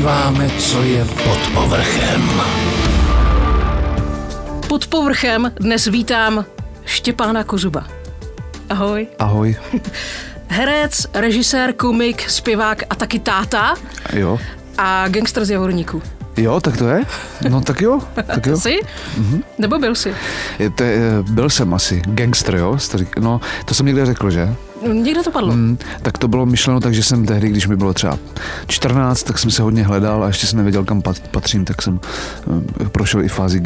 Odkrýváme, co je pod povrchem. Pod povrchem dnes vítám Štěpána Kozuba. Ahoj. Ahoj. Herec, režisér, komik, zpěvák a taky táta Jo. a gangster z Javorníku. Jo, tak to je? No tak jo, tak jo. Jsi? Mm-hmm. Nebo byl jsi? Je, to je, byl jsem asi gangster, jo? No, to jsem někde řekl, že? Někde to padlo. Mm, tak to bylo myšleno tak, že jsem tehdy, když mi bylo třeba 14, tak jsem se hodně hledal a ještě jsem nevěděl, kam pat- patřím, tak jsem eh, prošel i fázi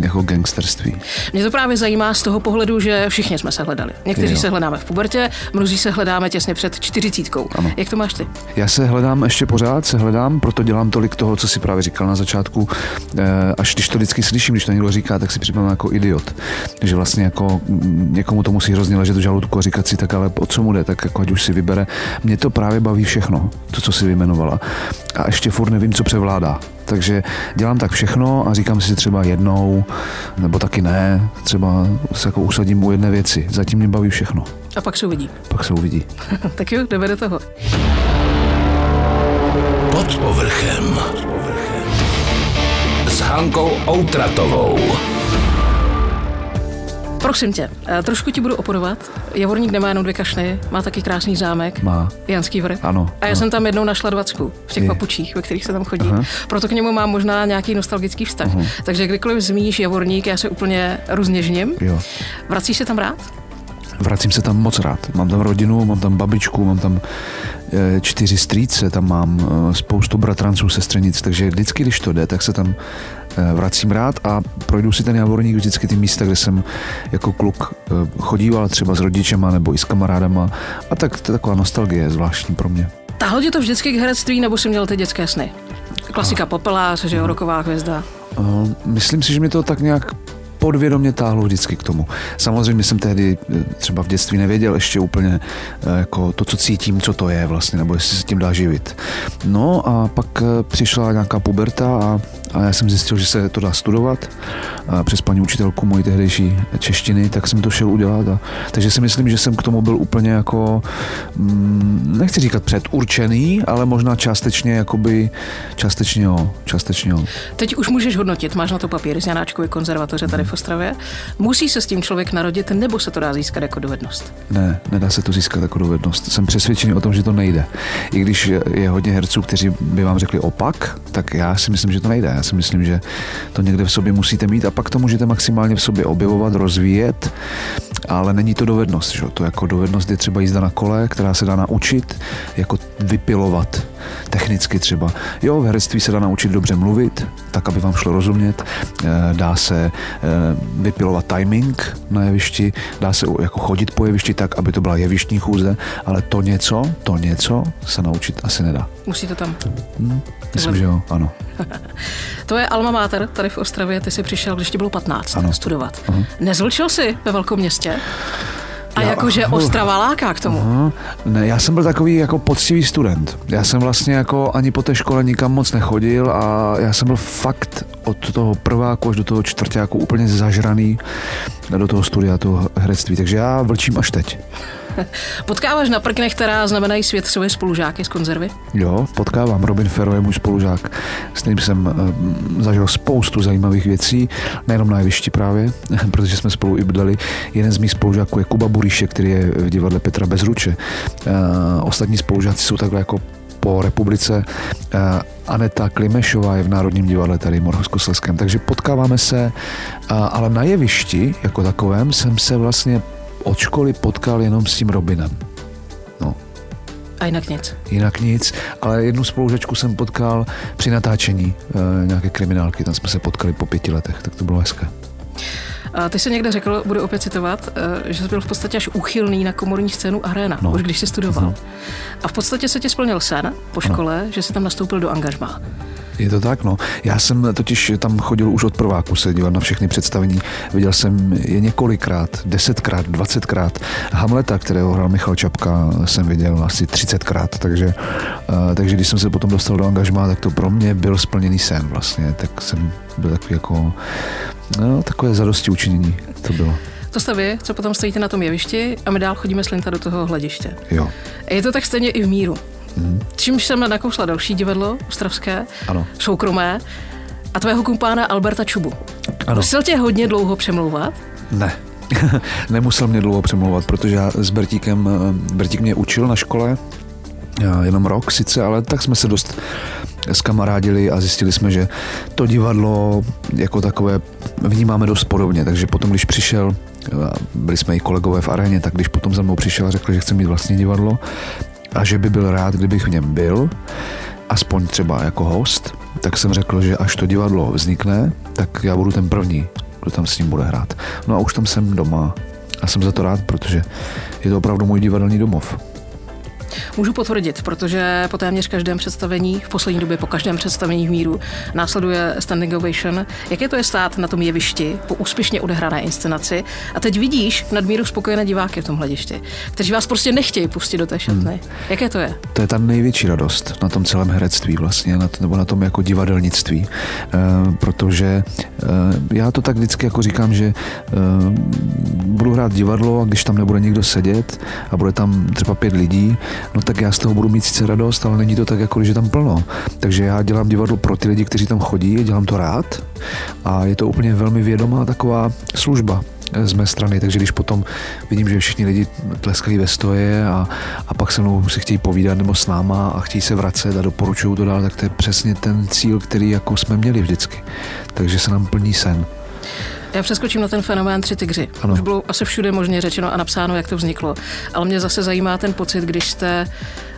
jako gangsterství. Mě to právě zajímá z toho pohledu, že všichni jsme se hledali. Někteří Jo. se hledáme v pubertě, mnozí se hledáme těsně před čtyřicítkou. Ano. Jak to máš ty? Já se hledám ještě pořád, se hledám, proto dělám tolik toho, co si právě říkal na začátku. Eh, Až když to vždycky slyším, když to někdo říká, tak si připadám jako idiot. Že vlastně jako mm, někomu to musí hrozně ležet do žaludku a říkat si, tak ale o co mu jde, tak jako ať už si vybere. Mě to právě baví všechno, to, co si vyjmenovala. A ještě furt nevím, co převládá. Takže dělám tak všechno a říkám si třeba jednou, nebo taky ne, třeba se jako usadím u jedné věci. Zatím mě baví všechno. A pak se uvidí. Pak se uvidí. tak jo, jdeme do toho. Pod povrchem. S Hankou Outratovou. Prosím tě, eh, trošku ti budu oporovat. Javorník nemá jenom dvě kašny, má taky krásný zámek. Má. Janský vrch. Ano, A já ano. jsem tam jednou našla dvacku v těch Je. papučích, ve kterých se tam chodí. Proto k němu mám možná nějaký nostalgický vztah. Takže kdykoliv zmíníš Javorník, já se úplně rozněžním. Jo. Vracíš se tam rád? Vracím se tam moc rád. Mám tam rodinu, mám tam babičku, mám tam eh, čtyři strýce, tam mám eh, spoustu bratranců, sestřenic, takže vždycky, když to jde, tak se tam vracím rád a projdu si ten Javorník vždycky ty místa, kde jsem jako kluk eh, chodíval třeba s rodičema nebo i s kamarádama a tak to je taková nostalgie zvláštní pro mě. Tahlo tě to vždycky k herectví, nebo jsi měl ty dětské sny? Klasika popelář, že jo, roková hvězda. Eh, Myslím si, že mě to tak nějak podvědomě táhlo vždycky k tomu. Samozřejmě jsem tehdy eh, třeba v dětství nevěděl ještě úplně eh, jako to, co cítím, co to je vlastně, nebo jestli se tím dá živit. No a pak eh, přišla nějaká puberta a, a já jsem zjistil, že se to dá studovat. A přes paní učitelku mojí tehdejší češtiny, tak jsem to šel udělat. A, takže si myslím, že jsem k tomu byl úplně jako, mm, nechci říkat předurčený, ale možná částečně, jakoby, částečně jo, částečně jo. Teď už můžeš hodnotit, máš na to papír z Janáčkovy konzervatoře tady v Ostravě. Musí se s tím člověk narodit, nebo se to dá získat jako dovednost? Ne, nedá se to získat jako dovednost. Jsem přesvědčený o tom, že to nejde. I když je- je hodně herců, kteří by vám řekli opak, tak já si myslím, že to nejde. Já si myslím, že to někde v sobě musíte mít a pak to můžete maximálně v sobě objevovat, rozvíjet, ale není to dovednost. Že? To jako dovednost je třeba jízda na kole, která se dá naučit, jako vypilovat technicky třeba. Jo, v herectví se dá naučit dobře mluvit, tak, aby vám šlo rozumět. Eh, Dá se eh, vypilovat timing na jevišti, dá se jako chodit po jevišti tak, aby to byla jevištní chůze, ale to něco, to něco se naučit asi nedá. Musí to tam. Myslím, že jo, ano. To je alma mater tady v Ostravě, ty jsi přišel, když ti bylo 15 Ano. studovat. Nezvlčil jsi ve velkém městě? A Já- jakože Ostrava láká k tomu. Aha. Ne, já jsem byl takový jako poctivý student. Já jsem vlastně jako ani po té škole nikam moc nechodil a já jsem byl fakt od toho prváku až do toho čtvrtáku úplně zažraný do toho studia, toho herectví. Takže já vlčím až teď. Potkáváš na prknech, která znamenají svět svoje spolužáky z konzervy? Jo, potkávám. Robin Ferro je můj spolužák, s kterým jsem uh, zažil spoustu zajímavých věcí, nejenom na jevišti právě, protože jsme spolu i bydleli. Jeden z mých spolužáků je Kuba Buríše, který je v divadle Petra Bezruče. Uh, ostatní spolužáci jsou takhle jako po republice. Uh, Aneta Klimešová je v Národním divadle tady v Moravskoslezském, takže potkáváme se, ale na jevišti jako takovém jsem se vlastně od školy potkal jenom s tím Robinem. No, A jinak nic. jinak nic, ale jednu spolužačku jsem potkal při natáčení e, nějaké kriminálky, tam jsme se potkali po pěti letech, tak to bylo hezké. A ty jsi někde řekl, budu opět citovat, eh, že jsi byl v podstatě až úchylný na komorní scénu Arena, No. už když jsi studoval. No. A v podstatě se ti splnil sen po škole, že jsi tam nastoupil do angažmá. Je to tak, no. Já jsem totiž tam chodil už od prváku se dívat na všechny představení. Viděl jsem je několikrát, desetkrát, dvacetkrát. Hamleta, kterého hrál Michal Čapka, jsem viděl asi třicetkrát, takže, uh, takže když jsem se potom dostal do angažmá, tak to pro mě byl splněný sen vlastně. Tak jsem byl takový jako, no, takové zadosti učinění to bylo. To jste vy, co potom stojíte na tom jevišti a my dál chodíme s Linta do toho hlediště. Jo. Je to tak stejně i v míru. Mhm. Čímž jsem nakousla další divadlo, ostravské, Ano. soukromé, a tvého kumpána Alberta Čubu. Ano. Musel tě hodně dlouho přemlouvat? Ne. Nemusel mě dlouho přemlouvat, protože já s Bertíkem, eh, Bertík mě učil na škole, já jenom rok sice, ale tak jsme se dost skamarádili a zjistili jsme, že to divadlo jako takové vnímáme dost podobně, takže potom, když přišel, a byli jsme i kolegové v aréně, tak když potom za mnou přišel a řekl, že chce mít vlastní divadlo a že by byl rád, kdybych v něm byl, aspoň třeba jako host, tak jsem řekl, že až to divadlo vznikne, tak já budu ten první, kdo tam s ním bude hrát. No a už tam jsem doma a jsem za to rád, protože je to opravdu můj divadelní domov. Můžu potvrdit, protože po téměř každém představení, v poslední době po každém představení v míru, následuje standing ovation. Jaké to je stát na tom jevišti po úspěšně odehrané inscenaci a teď vidíš nadmíru spokojené diváky v tom hledišti, kteří vás prostě nechtějí pustit do té šatny. Hmm. Jaké to je? To je ta největší radost na tom celém herectví vlastně, na nebo na tom jako divadelnictví, e, protože e, já to tak vždycky jako říkám, že e, budu hrát divadlo a když tam nebude nikdo sedět a bude tam třeba pět lidí, no tak já z toho budu mít sice radost, ale není to tak, jako když je tam plno. Takže já dělám divadlo pro ty lidi, kteří tam chodí, dělám to rád a je to úplně velmi vědomá taková služba z mé strany, takže když potom vidím, že všichni lidi tleskají ve stoje a, a pak se mnou si chtějí povídat nebo s náma a chtějí se vracet a doporučují to dál, tak to je přesně ten cíl, který jako jsme měli vždycky. Takže se nám plní sen. Já přeskočím na ten fenomén tři tygři. Ano. Už bylo asi všude možně řečeno a napsáno, jak to vzniklo. Ale mě zase zajímá ten pocit, když jste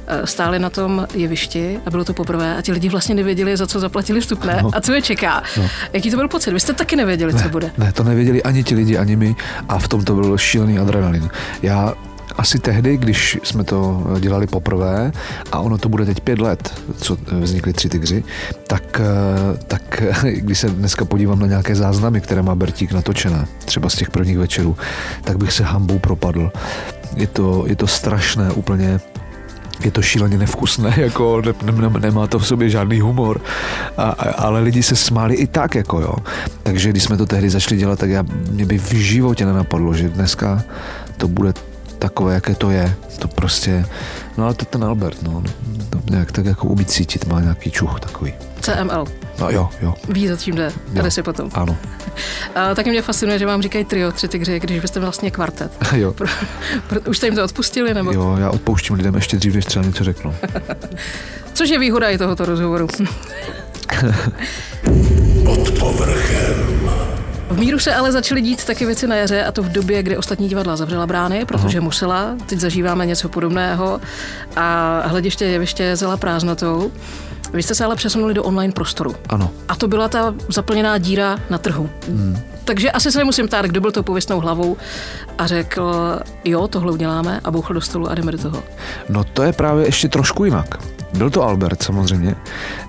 eh, stáli na tom jevišti a bylo to poprvé a ti lidi vlastně nevěděli, za co zaplatili vstupné No. a co je čeká. No. Jaký to byl pocit? Vy jste taky nevěděli, co bude. Ne, to nevěděli ani ti lidi, ani my a v tom to byl šílený adrenalin. Já asi tehdy, když jsme to dělali poprvé a ono to bude teď pět let, co vznikly tři tygři, tak, eh, tak když se dneska podívám na nějaké záznamy, které má Bertík natočené, třeba z těch prvních večerů, tak bych se hambou propadl. Je to, je to strašné úplně je to šíleně nevkusné, jako ne, ne, nemá to v sobě žádný humor, a, a, ale lidi se smáli i tak, jako jo. Takže když jsme to tehdy začali dělat, tak já, mě by v životě nenapadlo, že dneska to bude takové, jaké to je. To prostě, no ale to ten Albert, no, to nějak tak jako umí cítit, má nějaký čuch takový. CML. No jo, jo, Ví, za čím jde. Tady si potom. ano. A taky mě fascinuje, že vám říkají trio, tři tygři, když byste vlastně kvartet. jo. Pro, pro, už jste jim to odpustili, nebo? Jo, já odpouštím lidem ještě dřív, než třeba něco řeknu. Což je výhoda i tohoto rozhovoru. Pod povrchem. V míru se ale začaly dít taky věci na jaře a to v době, kdy ostatní divadla zavřela brány, protože Aha. musela. Teď zažíváme něco podobného a hlediště jeviště zela prázdnotou. Vy jste se ale přesunuli do online prostoru. Ano. A to byla ta zaplněná díra na trhu. Hmm. Takže asi se nemusím ptát, kdo byl tou pověstnou hlavou a řekl, jo, tohle uděláme a bouchl do stolu a jdeme do toho. No to je právě ještě trošku jinak. Byl to Albert samozřejmě,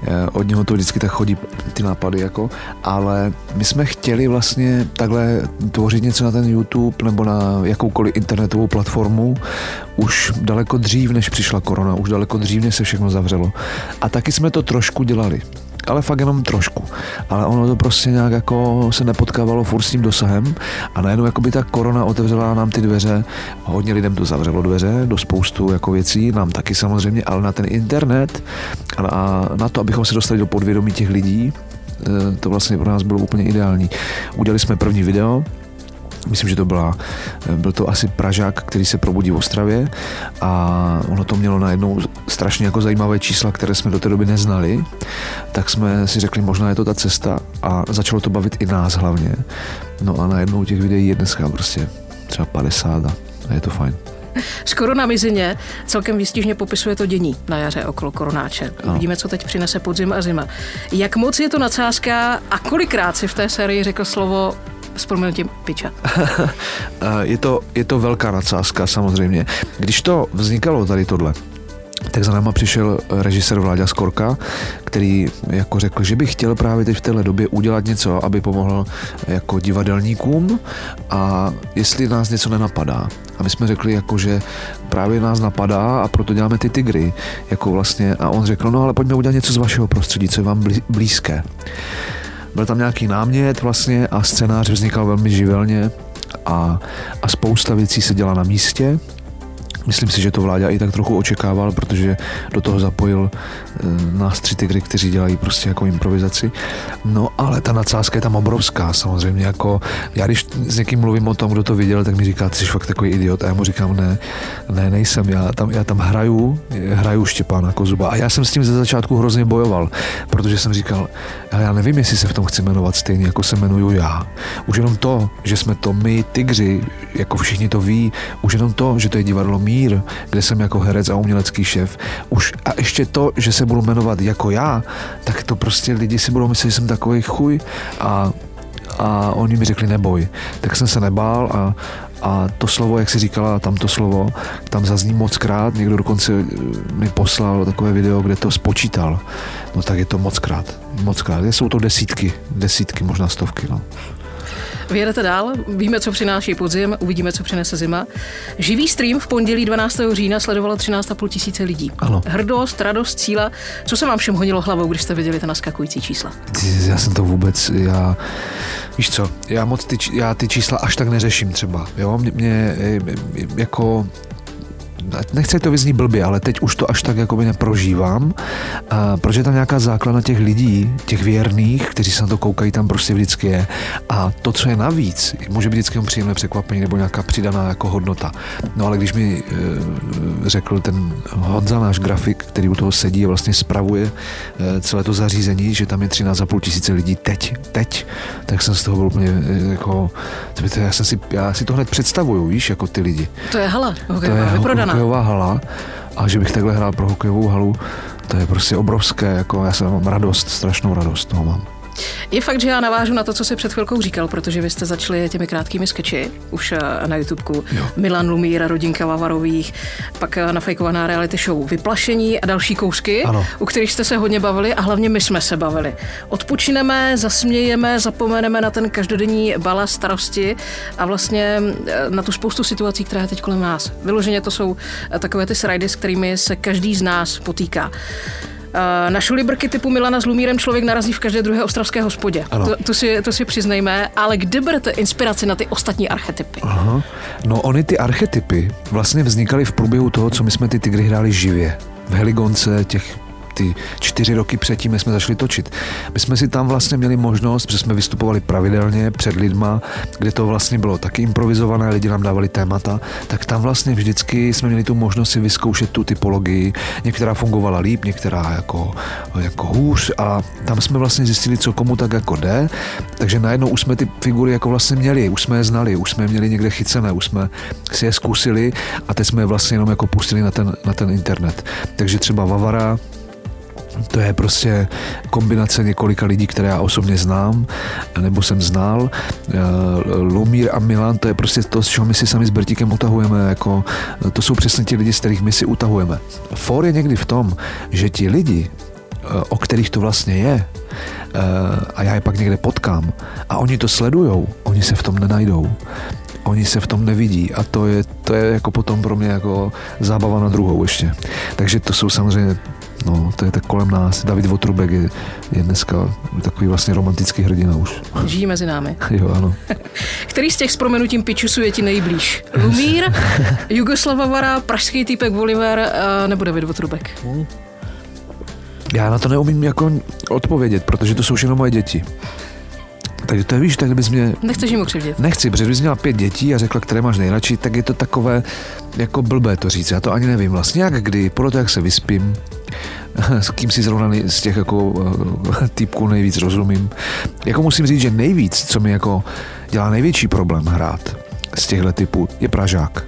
Eh, od něho to vždycky tak chodí ty nápady jako, ale my jsme chtěli vlastně takhle tvořit něco na ten YouTube nebo na jakoukoliv internetovou platformu už daleko dřív, než přišla korona, už daleko dřív, než se všechno zavřelo. A taky jsme to trošku dělali ale fakt jenom trošku. Ale ono to prostě nějak jako se nepotkávalo furt s tím dosahem a najednou jako by ta korona otevřela nám ty dveře, hodně lidem to zavřelo dveře do spoustu jako věcí, nám taky samozřejmě, ale na ten internet a na, to, abychom se dostali do podvědomí těch lidí, eh, to vlastně pro nás bylo úplně ideální. Udělali jsme první video, Myslím, že to byla, byl to asi Pražák, který se probudí v Ostravě a ono to mělo najednou strašně jako zajímavé čísla, které jsme do té doby neznali, tak jsme si řekli, možná je to ta cesta a začalo to bavit i nás hlavně. No a najednou těch videí je dneska prostě třeba 50 a je to fajn. Skoro na mizině celkem výstižně popisuje to dění na jaře okolo koronáče. Ano. Uvidíme, co teď přinese podzim a zima. Jak moc je to nadsázka a kolikrát si v té sérii řekl slovo s proměnutím piča? je, to, je to velká nadsázka samozřejmě. Když to vznikalo tady tohle, tak za náma přišel režisér Vláďa Skorka, který jako řekl, že by chtěl právě teď v téhle době udělat něco, aby pomohl jako divadelníkům a jestli nás něco nenapadá. A my jsme řekli, jako, že právě nás napadá a proto děláme ty tygry. Jako vlastně, a on řekl, no ale pojďme udělat něco z vašeho prostředí, co je vám blí- blízké. Byl tam nějaký námět vlastně a scénář vznikal velmi živelně a, a spousta věcí se dělá na místě Myslím si, že to vláda i tak trochu očekával, protože do toho zapojil e, nás tři tygry, kteří dělají prostě jako improvizaci. No ale ta nadsázka je tam obrovská samozřejmě. Jako, já když s někým mluvím o tom, kdo to viděl, tak mi říká, ty jsi fakt takový idiot. A já mu říkám, ne, ne, nejsem. Já tam, já tam hraju, hraju Štěpána Kozuba. A já jsem s tím ze začátku hrozně bojoval, protože jsem říkal, ale já nevím, jestli se v tom chci jmenovat stejně, jako se jmenuju já. Už jenom to, že jsme to my, tygři, jako všichni to ví, už jenom to, že to je divadlo Mír, kde jsem jako herec a umělecký šéf, už a ještě to, že se budu jmenovat jako já, tak to prostě lidi si budou myslet, že jsem takový chuj a a oni mi řekli neboj. Tak jsem se nebál a, a to slovo, jak si říkala, tam to slovo, tam zazní moc krát, někdo dokonce eh, mi poslal takové video, kde to spočítal. No tak je to moc krát, moc krát. Jsou to desítky, desítky, možná stovky. No. Vyjedete dál, víme, co přináší podzim, uvidíme, co přinese zima. Živý stream v pondělí 12. října sledovalo 13,5 tisíce lidí. Ano. Hrdost, radost, cíla. Co se vám všem honilo hlavou, když jste viděli ta naskakující čísla? Já jsem to vůbec, já, víš co, já moc ty, já ty čísla až tak neřeším třeba, jo, mě, mě jako nechci to vyznít blbě, ale teď už to až tak jakoby neprožívám, a, protože tam nějaká základna těch lidí, těch věrných, kteří se na to koukají, tam prostě vždycky je. A to, co je navíc, může být vždycky příjemné překvapení nebo nějaká přidaná jako hodnota. No ale když mi e, řekl ten Honza, náš grafik, který u toho sedí a vlastně spravuje e, celé to zařízení, že tam je 13,5 tisíce lidí teď, teď, tak jsem z toho byl úplně e, jako, to, já, jsem si, já si to hned představuju, víš, jako ty lidi. To je hala, to je vyprodaná hokejová hala a že bych takhle hrál pro hokejovou halu, to je prostě obrovské, jako já jsem mám radost, strašnou radost toho mám. Je fakt, že já navážu na to, co jsi před chvilkou říkal, protože vy jste začali těmi krátkými skeči už eh, na YouTubeku. Jo. Milan Lumír, rodinka Vavarových, pak eh, nafejkovaná reality show Vyplašení a další kousky, ano. u kterých jste se hodně bavili a hlavně my jsme se bavili. Odpočineme, zasmějeme, zapomeneme na ten každodenní bala starosti a vlastně eh, na tu spoustu situací, která je teď kolem nás. Vyloženě to jsou takové ty srajdy, s kterými se každý z nás potýká. Na šulibrky typu Milana s Lumírem člověk narazí v každé druhé ostravské hospodě. To, to, si, to si přiznejme, ale kde berete inspiraci na ty ostatní archetypy? Aha. No oni ty archetypy vlastně vznikaly v průběhu toho, co my jsme ty tygry hráli živě. V Heligonce těch ty čtyři roky předtím, jsme začali točit. My jsme si tam vlastně měli možnost, protože jsme vystupovali pravidelně před lidma, kde to vlastně bylo taky improvizované, lidi nám dávali témata, tak tam vlastně vždycky jsme měli tu možnost si vyzkoušet tu typologii. Některá fungovala líp, některá jako, jako hůř a tam jsme vlastně zjistili, co komu tak jako jde. Takže najednou už jsme ty figury jako vlastně měli, už jsme je znali, už jsme je měli někde chycené, už jsme si je zkusili a teď jsme je vlastně jenom jako pustili na ten, na ten internet. Takže třeba Vavara, to je prostě kombinace několika lidí, které já osobně znám, nebo jsem znal. Eh, Lumír a Milan, to je prostě to, z čeho my si sami s Bertíkem utahujeme. Jako, to jsou přesně ti lidi, z kterých my si utahujeme. For je někdy v tom, že ti lidi, eh, o kterých to vlastně je, eh, a já je pak někde potkám a oni to sledujou, oni se v tom nenajdou oni se v tom nevidí a to je, to je jako potom pro mě jako zábava na druhou ještě. Takže to jsou samozřejmě No, to je tak kolem nás. David Votrubek je, je dneska takový vlastně romantický hrdina už. Žijí mezi námi. Jo, ano. Který z těch s promenutím pičusů je ti nejblíž? Lumír, Jugoslava Vara, pražský týpek Oliver eh, nebo David Votrubek? Já na to neumím jako odpovědět, protože to jsou všechno moje děti. Takže to je, víš, tak bys mě... Nechceš jim ukřivdit. Nechci, protože bys měla pět dětí a řekla, které máš nejradši, tak je to takové jako blbé to říct. Já to ani nevím vlastně, jak kdy, podle toho, jak se vyspím, s kým si zrovna z těch jako eh, typků nejvíc rozumím. Jako musím říct, že nejvíc, co mi jako dělá největší problém hrát z těchto typů, je Pražák.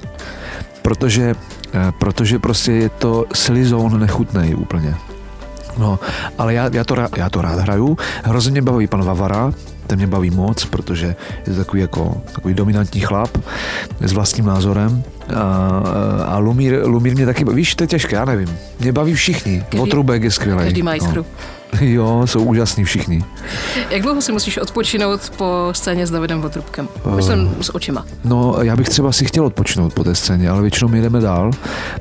Protože, eh, protože prostě je to slizón nechutnej úplně. No, ale já, já, to, rád, já to rád hraju. Hrozně mě baví pan Vavara, ten mě baví moc, protože je to takový jako takový dominantní chlap s vlastním názorem. A, a Lumír, Lumír mě taky baví. Víš, to je těžké, já nevím. Mě baví všichni. Každý, Otrubek je skvělý. Každý má jiskru. No. Jo, jsou úžasní všichni. Jak dlouho si musíš odpočinout po scéně s Davidem Votrubkem? Myslím uh, s očima. No, já bych třeba si chtěl odpočinout po té scéně, ale většinou my jdeme dál,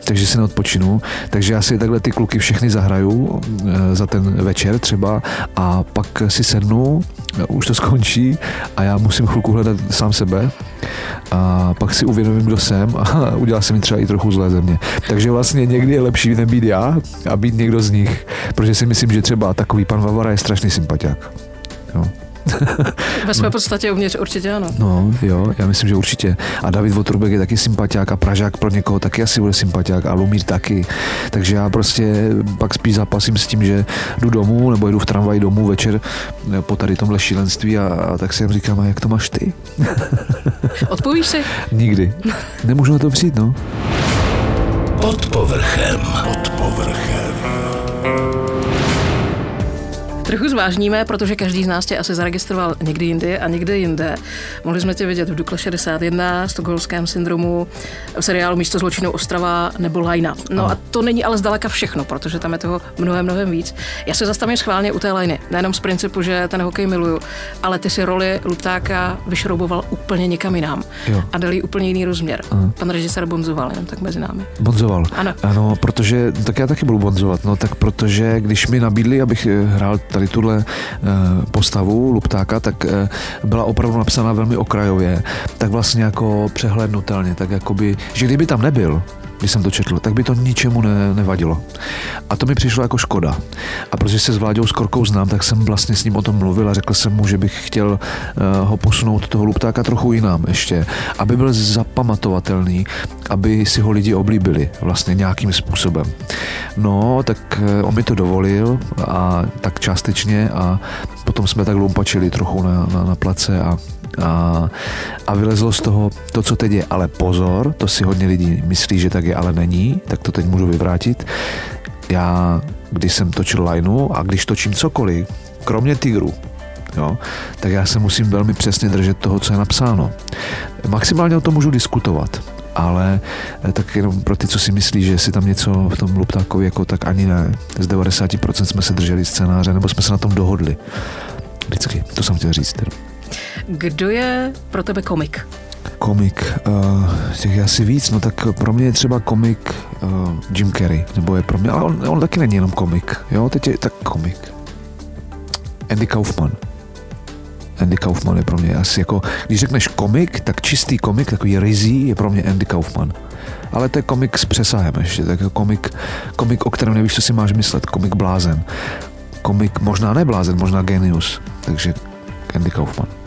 takže si neodpočinu. Takže já si takhle ty kluky všechny zahraju e, za ten večer třeba a pak si sednu, už to skončí a já musím chvilku hledat sám sebe a pak si uvědomím, kdo jsem a udělá se mi třeba i trochu zlé ze mě. Takže vlastně někdy je lepší nebýt já a být někdo z nich, protože si myslím, že třeba takový pan Vavara je strašný sympatiák. Jo. Ve své podstatě uvnitř určitě ano. No, jo, já myslím, že určitě. A David Votrubek je taky sympatiák a Pražák pro někoho taky asi bude sympatiák a Lumír taky. Takže já prostě pak spíš zapasím s tím, že jdu domů nebo jdu v tramvaji domů večer po tady tomhle šílenství a, a tak si jim říkám, a jak to máš ty? Odpovíš si? Nikdy. Nemůžu na to přijít, no. Pod povrchem. Pod povrchem. Trochu zvážníme, protože každý z nás tě asi zaregistroval někdy jindy a někde jinde. Mohli jsme tě vidět v Dukle 61, Stokholmském syndromu, v seriálu Místo zločinu Ostrava nebo Lajna. No a to není ale zdaleka všechno, protože tam je toho mnohem, mnohem víc. Já se zastavím schválně u té Lajny, nejenom z principu, že ten hokej miluju, ale ty si roli Luptáka vyšrouboval úplně někam jinam jo. a dali úplně jiný rozměr. Aha. Pan režisér bonzoval, jenom tak mezi námi. Bonzoval. Ano. ano, protože tak já taky budu bonzovat, no tak protože když mi nabídli, abych hrál tady tuhle eh, postavu Luptáka, tak eh, byla opravdu napsána velmi okrajově, tak vlastně jako přehlednutelně, tak jakoby, že kdyby tam nebyl, když jsem to četl, tak by to ničemu ne, nevadilo. A to mi přišlo jako škoda. A protože se s Vláďou Skorkou znám, tak jsem vlastně s ním o tom mluvil a řekl jsem mu, že bych chtěl uh, ho posunout toho luptáka trochu jinam ještě, aby byl zapamatovatelný, aby si ho lidi oblíbili vlastně nějakým způsobem. No, tak uh, on mi to dovolil a tak částečně a potom jsme tak lumpačili trochu na, na, na place a a, a vylezlo z toho to, co teď je. Ale pozor, to si hodně lidí myslí, že tak je, ale není, tak to teď můžu vyvrátit. Já, když jsem točil lineu a když točím cokoliv, kromě tigru, jo, tak já se musím velmi přesně držet toho, co je napsáno. Maximálně o tom můžu diskutovat, ale eh, tak jenom pro ty, co si myslí, že si tam něco v tom Luptákovi jako tak ani ne. Z 90% jsme se drželi scénáře, nebo jsme se na tom dohodli. Vždycky, to jsem chtěl říct. Teda. Kdo je pro tebe komik? Komik, uh, těch je asi víc, no tak pro mě je třeba komik uh, Jim Carrey, nebo je pro mě, ale on, on taky není jenom komik, jo, teď je tak komik. Andy Kaufman. Andy Kaufman je pro mě asi jako, když řekneš komik, tak čistý komik, takový rizí, je pro mě Andy Kaufman. Ale to je komik s přesahem ještě, tak komik, komik, o kterém nevíš, co si máš myslet, komik blázen. Komik možná neblázen, možná genius, takže Andy Kaufman.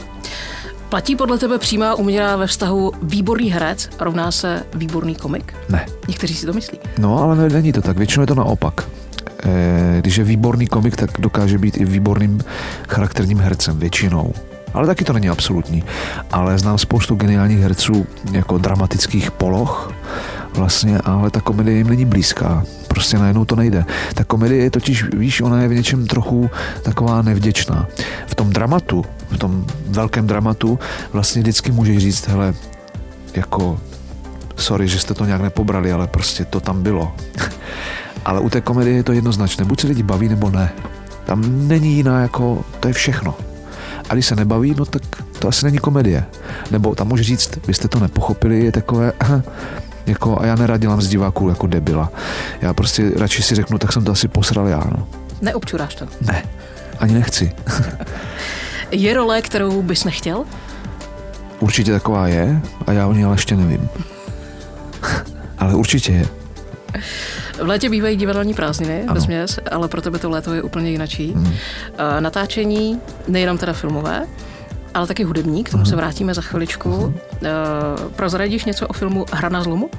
Platí podle tebe přímá úměra ve vztahu výborný herec rovná se výborný komik? Ne. Někteří si to myslí. No, ale není to tak. Většinou je to naopak. E, když je výborný komik, tak dokáže být i výborným charakterním hercem většinou. Ale taky to není absolutní. Ale znám spoustu geniálních herců jako dramatických poloh, vlastně, ale ta komedie jim není blízká. Prostě najednou to nejde. Ta komedie je totiž, víš, ona je v něčem trochu taková nevděčná. V tom dramatu, v tom velkém dramatu vlastně vždycky můžeš říct, hele, jako sorry, že jste to nějak nepobrali, ale prostě to tam bylo. ale u té komedie je to jednoznačné. Buď se lidi baví, nebo ne. Tam není jiná jako, to je všechno. A když se nebaví, no tak to asi není komedie. Nebo tam může říct, vy jste to nepochopili, je takové, jako, a já nerad dělám z diváků jako debila. Já prostě radši si řeknu, tak jsem to asi posral já. No. Neobčuráš to? Ne, ani nechci. je role, kterou bys nechtěl? Určitě taková je a já o ní ale ještě nevím. ale určitě je. V létě bývají divadelní prázdniny, vesměs, ale pro tebe to léto je úplně jinačí. Hmm. Natáčení, nejenom teda filmové, ale taky hudební, k tomu se vrátíme za chviličku. Uh-huh. Prozradíš něco o filmu Hra na zlomu?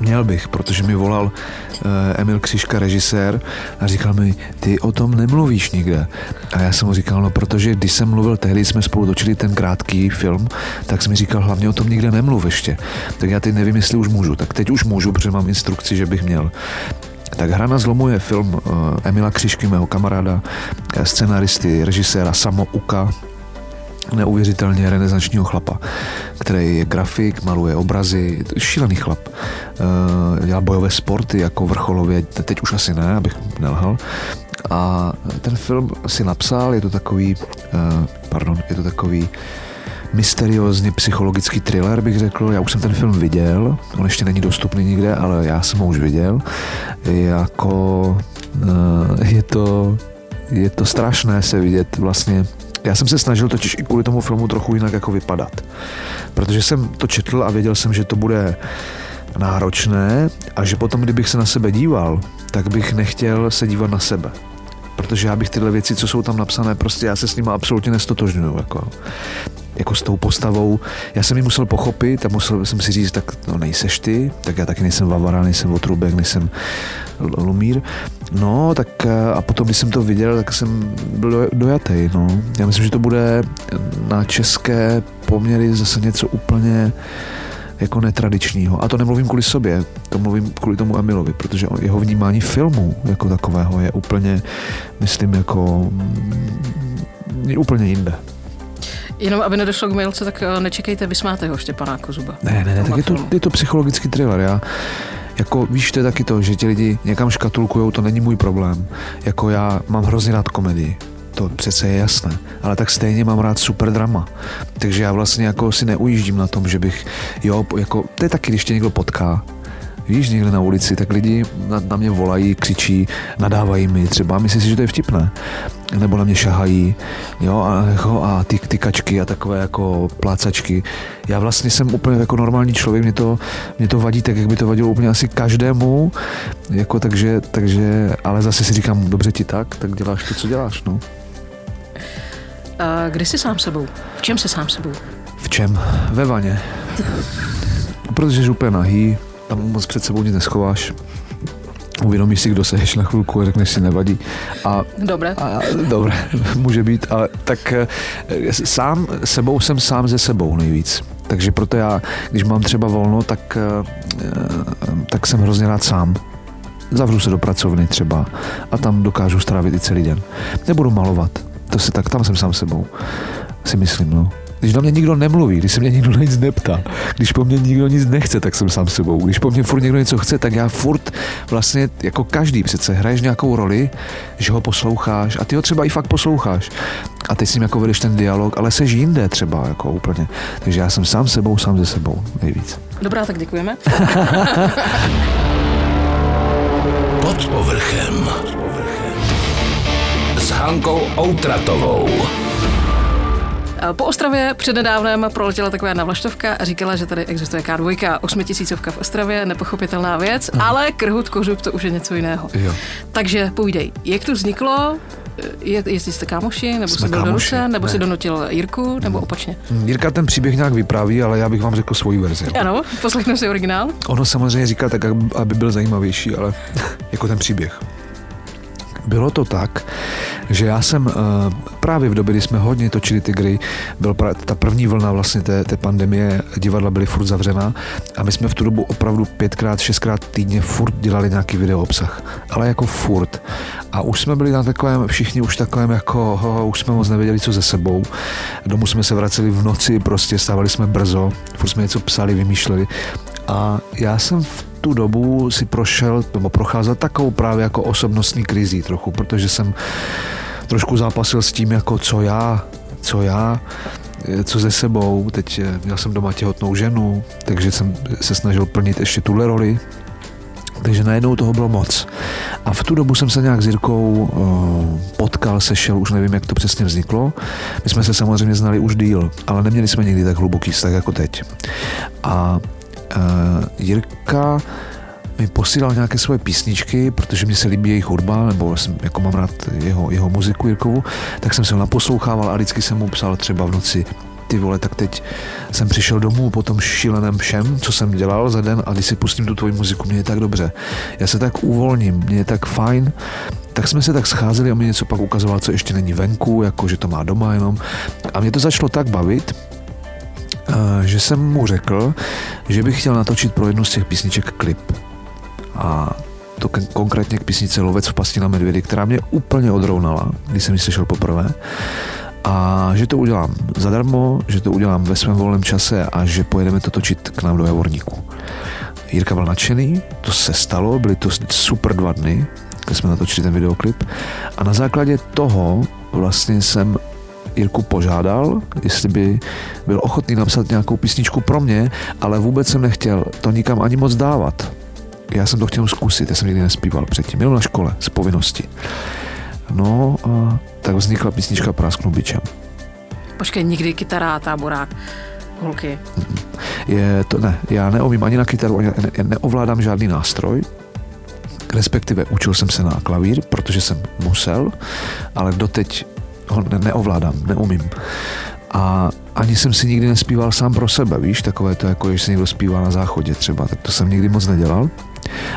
Měl bych, protože mi volal uh, Emil Křiška, režisér, a říkal mi, ty o tom nemluvíš nikde. A já jsem mu říkal, no protože když jsem mluvil tehdy, jsme spolu točili ten krátký film, tak jsem mi říkal, hlavně o tom nikde nemluv ještě. Tak já teď nevím, jestli už můžu. Tak teď už můžu, protože mám instrukci, že bych měl. Tak Hra na zlomu je film uh, Emila Křišky, mého kamaráda, eh, scenaristy, režiséra Samo Uka, neuvěřitelně renesančního chlapa, který je grafik, maluje obrazy, šílený chlap. Uh, dělá bojové sporty jako vrcholově, teď už asi ne, abych nelhal, A ten film si napsal, je to takový, pardon, je to takový mysteriózně psychologický thriller, bych řekl. Já už jsem ten film viděl, on ještě není dostupný nikde, ale já jsem ho už viděl. Jako uh, je to je to strašné se vidět vlastně já jsem se snažil totiž i kvůli tomu filmu trochu jinak jako vypadat. Protože jsem to četl a věděl jsem, že to bude náročné a že potom, kdybych se na sebe díval, tak bych nechtěl se dívat na sebe. Protože já bych tyhle věci, co jsou tam napsané, prostě já se s nimi absolutně nestotožňuju. Jako jako s tou postavou. Já jsem ji musel pochopit a musel jsem si říct, tak no nejseš ty, tak já taky nejsem Vavara, nejsem Otrubek, nejsem Lumír. No, tak a potom, když jsem to viděl, tak jsem byl dojatý. No. Já myslím, že to bude na české poměry zase něco úplně jako netradičního. A to nemluvím kvůli sobě, to mluvím kvůli tomu Emilovi, protože jeho vnímání filmu jako takového je úplně, myslím, jako mm, úplně jinde. Jenom aby nedošlo k mailce, tak eh, nečekejte vysmátého Štěpana Kozuba. Ne, ne, ne, tak je to, je to psychologický thriller. Já, jako víš, to je taky to, že ti lidi někam škatulkujou, to není můj problém. Jako já mám hrozně rád komedii, to přece je jasné, ale tak stejně mám rád super drama. Takže já vlastně jako si neujíždím na tom, že bych, jo, jako, to je taky, když tě někdo potká, víš, někde na ulici, tak lidi na, na mě volají, křičí, nadávají mi třeba, myslí si, že to je vtipné. Nebo na mě šahají, jo, a, jako, a ty, ty kačky a takové jako plácačky. Já vlastně jsem úplně jako normální člověk, mě to, mě to vadí tak, jak by to vadilo úplně asi každému, jako takže, takže, ale zase si říkám, dobře ti tak, tak děláš to, co děláš, no. A kdy jsi sám sebou? V čem jsi sám sebou? V čem? Ve vaně. Protože jsi úplně nahý, tam moc před sebou nic neschováš. Uvědomíš si, kdo seš na chvilku a řekneš si nevadí. A, dobré. A, dobré, může být, ale tak eh, sám sebou jsem sám ze sebou nejvíc. Takže proto já, když mám třeba volno, tak, eh, tak jsem hrozně rád sám. Zavřu se do pracovny třeba a tam dokážu strávit i celý den. Nebudu malovat. To se tak, tam jsem sám sebou. Si myslím, no. Když na mě nikdo nemluví, když se mě nikdo na nic neptá, když po mně nikdo nic nechce, tak jsem sám sebou. Když po mně furt někdo něco chce, tak já furt vlastně jako každý přece hraješ nějakou roli, že ho posloucháš a ty ho třeba i fakt posloucháš. A teď s ním jako vedeš ten dialog, ale seš jinde třeba jako úplně. Takže já jsem sám sebou, sám ze sebou nejvíc. Dobrá, tak děkujeme. Pod povrchem. Hankou Outratovou. Po Ostravě přednedávnem proletěla taková navlaštovka a říkala, že tady existuje K2, osmitisícovka v Ostravě, nepochopitelná věc, Aha. ale krhut kořub to už je něco jiného. Jo. Takže půjdej, jak to vzniklo, je, jestli jste kámoši, nebo jsi byl donucen, nebo ne. si donutil Jirku, nebo hmm. opačně? Jirka ten příběh nějak vypráví, ale já bych vám řekl svoji verzi. Ano, poslechnu si originál. Ono samozřejmě říká tak, aby byl zajímavější, ale jako ten příběh. Bylo to tak, že já jsem uh, právě v době, kdy jsme hodně točili ty gry, byl ta první vlna vlastně té, té pandemie, divadla byly furt zavřená a my jsme v tu dobu opravdu pětkrát, šestkrát týdně furt dělali nějaký video obsah, ale jako furt. A už jsme byli na takovém, všichni už takovém jako, ho, už jsme moc nevěděli, co ze sebou. Domů jsme se vraceli v noci, prostě stávali jsme brzo, furt jsme něco psali, vymýšleli. A já jsem v tu dobu si prošel, nebo procházel takovou právě jako osobnostní krizí trochu, protože jsem trošku zápasil s tím, jako co já, co já, co ze sebou. Teď eh, měl jsem doma těhotnou ženu, takže jsem se snažil plnit ještě tuhle roli. Takže najednou toho bylo moc. A v tu dobu jsem se nějak s Jirkou uh, potkal, sešel, už nevím, jak to přesně vzniklo. My jsme se samozřejmě znali už díl, ale neměli jsme nikdy tak hluboký vztah jako teď. A Jirka mi posílal nějaké svoje písničky, protože mi se líbí jejich hudba, nebo jsem, jako mám rád jeho, jeho muziku Jirkovu, tak jsem se ho naposlouchával a vždycky jsem mu psal třeba v noci ty vole, tak teď jsem přišel domů po tom šíleném všem, co jsem dělal za den a když si pustím tu tvoji muziku, mě je tak dobře. Já se tak uvolním, mě je tak fajn, tak jsme se tak scházeli a mi něco pak ukazoval, co ještě není venku, jako že to má doma jenom. A mě to začalo tak bavit, Eh, že jsem mu řekl, že bych chtěl natočit pro jednu z těch písniček klip. A to konkrétně k písnice Lovec v pasti na medvědy, která mě úplně odrovnala, když jsem ji slyšel poprvé. A že to udělám zadarmo, že to udělám ve svém volném čase a že pojedeme to točit k nám do Javorníku. Jirka byl nadšený, to se stalo, byly to super dva dny, kde jsme natočili ten videoklip. A na základě toho vlastně jsem Jirku požádal, jestli by byl ochotný napsat nějakou písničku pro mě, ale vůbec jsem nechtěl to nikam ani moc dávat. Já jsem to chtěl zkusit, já jsem nikdy nespíval předtím, jenom na škole, z povinnosti. No a tak vznikla písnička Prásknu bičem. Počkej, nikdy kytara, táborák, holky. Je to, ne, já neumím ani na kytaru, ani ne, neovládám žádný nástroj, respektive učil jsem se na klavír, protože jsem musel, ale doteď ho ne- neovládám, neumím. A ani jsem si nikdy nespíval sám pro sebe, víš, takové to jako, když se někdo zpívá na záchodě třeba, tak to jsem nikdy moc nedělal.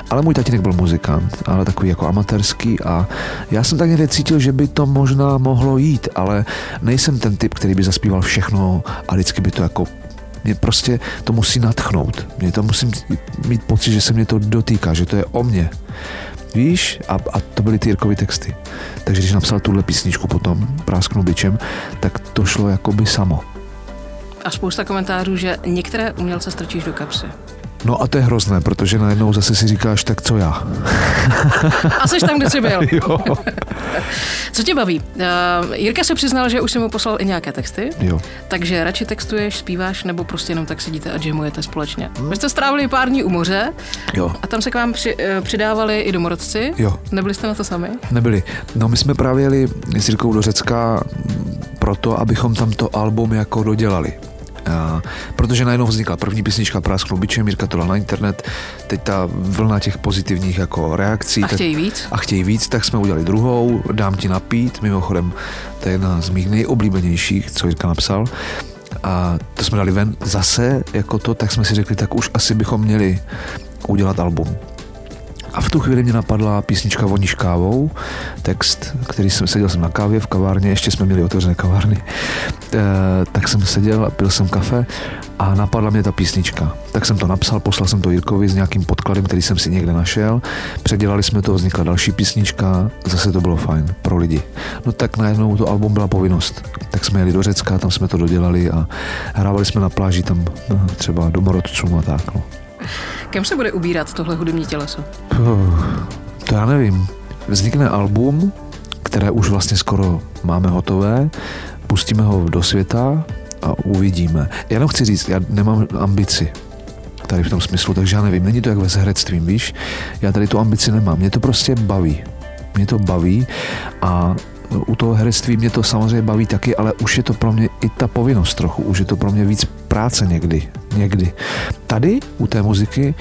Ale můj tatínek byl muzikant, ale takový jako amatérský a já jsem tak někde cítil, že by to možná mohlo jít, ale nejsem ten typ, který by zaspíval všechno a vždycky by to jako mě prostě to musí natchnout. Mě to musím mít pocit, že se mě to dotýká, že to je o mně. Víš? A, a to byly ty Jirkovy texty. Takže když napsal tuhle písničku potom, Prásknu bičem, tak to šlo jakoby samo. A spousta komentářů, že některé umělce strčíš do kapsy. No a to je hrozné, protože najednou zase si říkáš, tak co já? A jsi tam, kde jsi byl. jo. Co tě baví? Uh, Jirka se přiznal, že už si mu poslal i nějaké texty, jo. takže radši textuješ, zpíváš, nebo prostě jenom tak sedíte a jamujete společně. Hmm. Vy jste strávili pár dní u moře Jo. a tam se k vám při, uh, přidávali i domorodci. Jo. Nebyli jste na to sami? Nebyli. No my jsme právě jeli s Jirkou do Řecka proto, abychom tam to album jako dodělali. Protože najednou vznikla první písnička Prásknu bičem, Jirka to dal na internet, teď ta vlna těch pozitivních jako reakcí. A tak- chtějí víc? A chtějí víc, tak jsme udělali druhou, Dám ti napít, mimochodem, to je jedna z mých nejoblíbenějších, co Jirka napsal. A to jsme dali ven zase, jako to, tak jsme si řekli, tak už asi bychom měli udělat album. A v tu chvíli mě napadla písnička Voníš kávou, text, který jsem seděl jsem na kávě v kavárně, ještě jsme měli otevřené kavárny, e, tak jsem seděl a pil jsem kafe a napadla mě ta písnička. Tak jsem to napsal, poslal jsem to Jirkovi s nějakým podkladem, který jsem si někde našel. Předělali jsme to, vznikla další písnička, zase to bylo fajn pro lidi. No tak najednou to album byla povinnost. Tak jsme jeli do Řecka, tam jsme to dodělali a hrávali jsme na pláži tam no, třeba domorodcům a tak. No. Kam se bude ubírat tohle hudební těleso? To já nevím. Vznikne album, které už vlastně skoro máme hotové, pustíme ho do světa a uvidíme. Já jenom chci říct, já nemám ambici tady v tom smyslu, takže já nevím, není to jak ve herectvím, víš? Já tady tu ambici nemám, mě to prostě baví. Mě to baví a u toho herectví mě to samozřejmě baví taky, ale už je to pro mě i ta povinnost trochu, už je to pro mě víc práce někdy, někdy. Tady u té muziky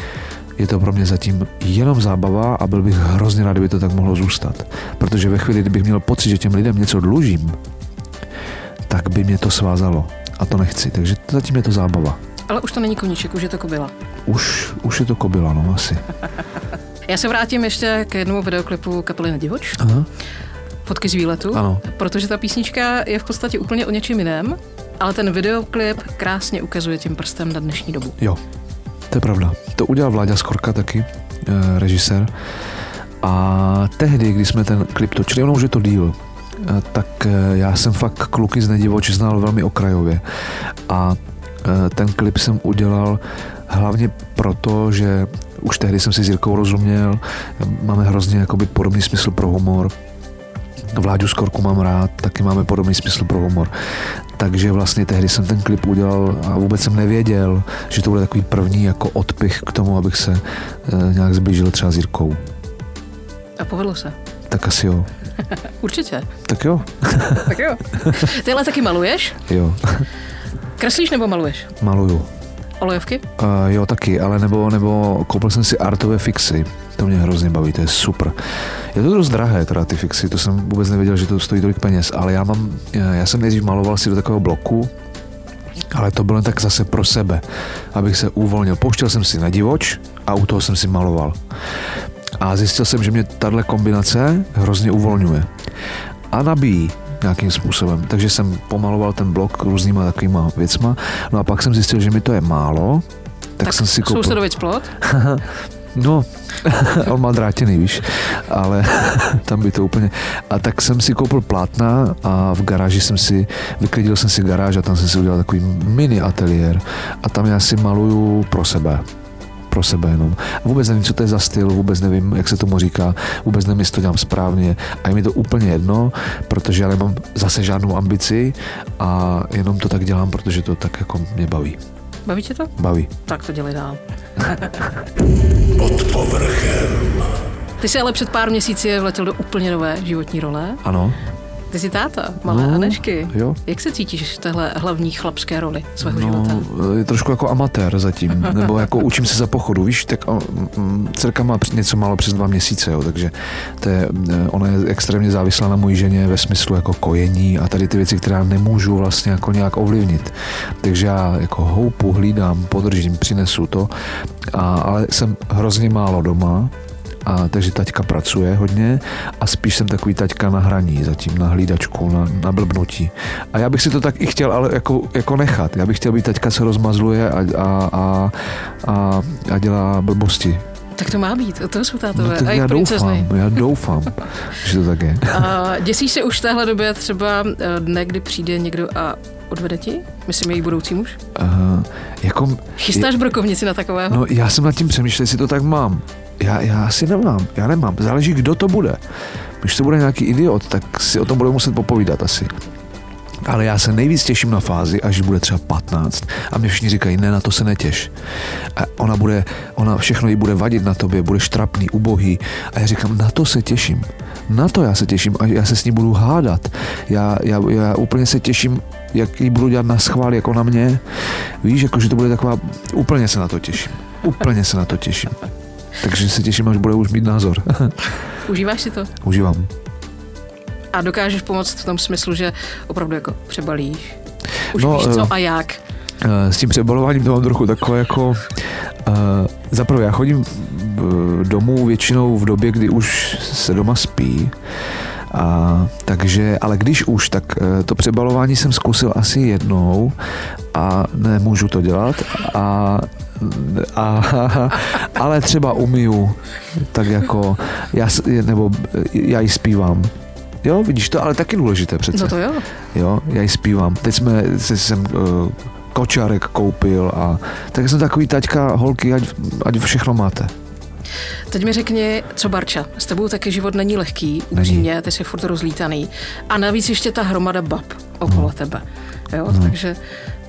je to pro mě zatím jenom zábava a byl bych hrozně rád, kdyby to tak mohlo zůstat. Protože ve chvíli, kdybych měl pocit, že těm lidem něco dlužím, tak by mě to svázalo. A to nechci, takže zatím je to zábava. Ale už to není koníček, už je to kobila. Už, už je to kobila, no asi. Já se vrátím ještě k jednomu videoklipu kapely na divoč. Aha. Fotky z výletu. Ano. Protože ta písnička je v podstatě úplně o něčem jiném, ale ten videoklip krásně ukazuje tím prstem na dnešní dobu. Jo, to je pravda. To udělal Vláďa Skorka taky, eh, režisér. A tehdy, když jsme ten klip točili, ono už je to díl, eh, tak eh, já jsem fakt kluky z Nedivoč znal velmi okrajově. A ten klip jsem udělal hlavně proto, že už tehdy jsem si s Jirkou rozuměl, máme hrozně jakoby podobný smysl pro humor, Vláďu Skorku mám rád, taky máme podobný smysl pro humor. Takže vlastně tehdy jsem ten klip udělal a vůbec jsem nevěděl, že to bude takový první jako odpich k tomu, abych se e, nějak zblížil třeba s Jirkou. A povedlo se. Tak asi jo. Určitě. Tak jo. Tak jo. Ty ale taky maluješ? Jo. Kreslíš nebo maluješ? Maluju. Olejovky? Uh, jo, taky, ale nebo, nebo koupil jsem si artové fixy. To mě hrozně baví, to je super. Je to dost drahé, teda ty fixy, to jsem vůbec nevěděl, že to stojí tolik peněz, ale já mám, já jsem nejdřív maloval si do takového bloku, ale to bylo tak zase pro sebe, abych se uvolnil. Pouštěl jsem si na divoč a u toho jsem si maloval. A zjistil jsem, že mě tahle kombinace hrozně uvolňuje. A nabíjí nějakým způsobem. Takže jsem pomaloval ten blok různýma takovýma věcma. No a pak jsem zjistil, že mi to je málo, tak, tak jsem si koupil... Sousedovic plot? No, on má drátěný, víš, ale tam by to úplně... A tak jsem si koupil plátna a v garáži jsem si, vyklidil jsem si garáž a tam jsem si udělal takový mini ateliér a tam já si maluju pro sebe. Pro sebe jenom. A vůbec nevím, co to je za styl, vůbec nevím, jak se tomu říká, vůbec nevím, jestli to dělám správně a je mi to úplně jedno, protože já nemám zase žádnou ambici a jenom to tak dělám, protože to tak jako mě baví. Baví tě to? Baví. Tak to dělej dál. Pod povrchem. Ty jsi ale před pár měsíci vletěl do úplně nové životní role. Ano. Ty jsi táta, malé No, Anešky. jo. Jak se cítíš v téhle hlavní chlapské roli svého No, života? je trošku jako amatér zatím, nebo jako učím se za pochodu, víš, tak o, mm, dcerka má něco málo přes dva měsíce, jo, takže to je, eh, ona je extrémně závislá na mojí ženě ve smyslu jako kojení a tady ty věci, které já nemůžu vlastně jako nějak ovlivnit. Takže já jako houpu, hlídám, podržím, přinesu to, a, ale jsem hrozně málo doma, a, takže taťka pracuje hodně a spíš jsem takový taťka na hraní zatím, na hlídačku, na, na blbnutí. A já bych si to tak i chtěl ale jako, jako nechat. Já bych chtěl být taťka, co rozmazluje a, a, a, a, a dělá blbosti. Tak to má být, to jsou tátové. No, tak a já doufám, já doufám, že to tak je. A děsíš se už v téhle době třeba eh, dne, kdy přijde někdo a odvede ti? Myslím, její budoucí muž? Uh, jako, Chystáš brokovnici na takového? No já jsem nad tím přemýšlel, jestli to tak mám. Já, já asi nemám, já nemám. Záleží, kdo to bude. Když to bude nějaký idiot, tak si o tom budeme muset popovídat asi. Ale já se nejvíc těším na fázi, až bude třeba 15 a mě všichni říkají, ne, na to se netěš. A ona bude, ona všechno jí bude vadit na tobě, bude štrapný, ubohý. A já říkám, na to se těším. Na to já se těším a já se s ní budu hádat. Já, já, já úplně se těším, jak ji budu dělat na schvál, jako na mě. Víš, jako, že to bude taková, úplně se na to těším. Úplně se na to těším. Takže se těším, až bude už mít názor. Užíváš si to? Užívám. A dokážeš pomoct v tom smyslu, že opravdu jako přebalíš? Už No, víš eh, co a jak? Eh, S tím přebalováním to mám trochu takové jako... Uh, zaprvé já chodím eh, domů většinou v době, kdy už se doma spí. A, takže, ale když už, tak eh, to přebalování jsem zkusil asi jednou a nemůžu to dělat. A, a, ale třeba umiju, tak jako, já, nebo já ji zpívám. Jo, vidíš to, ale taky důležité přece. No to jo. Jo, já ji zpívám. Teď jsme, teď jsem uh, kočárek koupil a tak jsem takový taťka, holky, ať, ať všechno máte. Teď mi řekni, co Barča, s tebou taky život není lehký, upřímně, ty jsi furt rozlítaný. A navíc ještě ta hromada bab okolo No. tebe. Jo, takže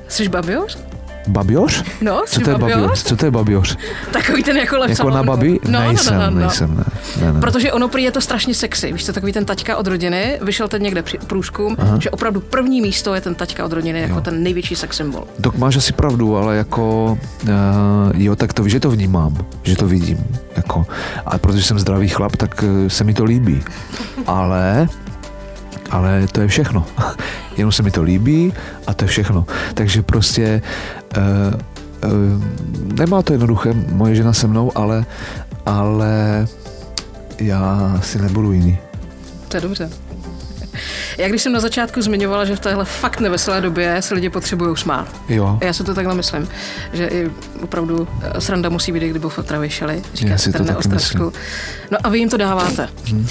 jsi babioř? Babioř? No, Co to je babioř? babioř? Co to je babioř? Takový ten jako lev Jako na babi? No, nejsem, no, no, no, no. nejsem, ne. ne, ne. Protože ono prý je to strašně sexy. Víš, to takový ten taťka od rodiny. Vyšel teď někde při průzkum, Aha. že opravdu první místo je ten taťka od rodiny jako Jo. ten největší sex symbol. Dok máš asi pravdu, ale jako, uh, jo, tak to že to vnímám, že to vidím, jako, a protože jsem zdravý chlap, tak uh, se mi to líbí, ale, ale to je všechno, jenom se mi to líbí a to je všechno, takže prostě uh, uh, nemá to jednoduché, moje žena se mnou, ale, ale já si nebudu jiný. To je dobře. Já když jsem na začátku zmiňovala, že v téhle fakt neveselé době se lidi potřebují smát. Jo, Já se to takhle myslím, že i opravdu eh, sranda musí být, kdyby fotra vyšely, říká Já si to Ostravsku. No a vy jim to dáváte. Hmm.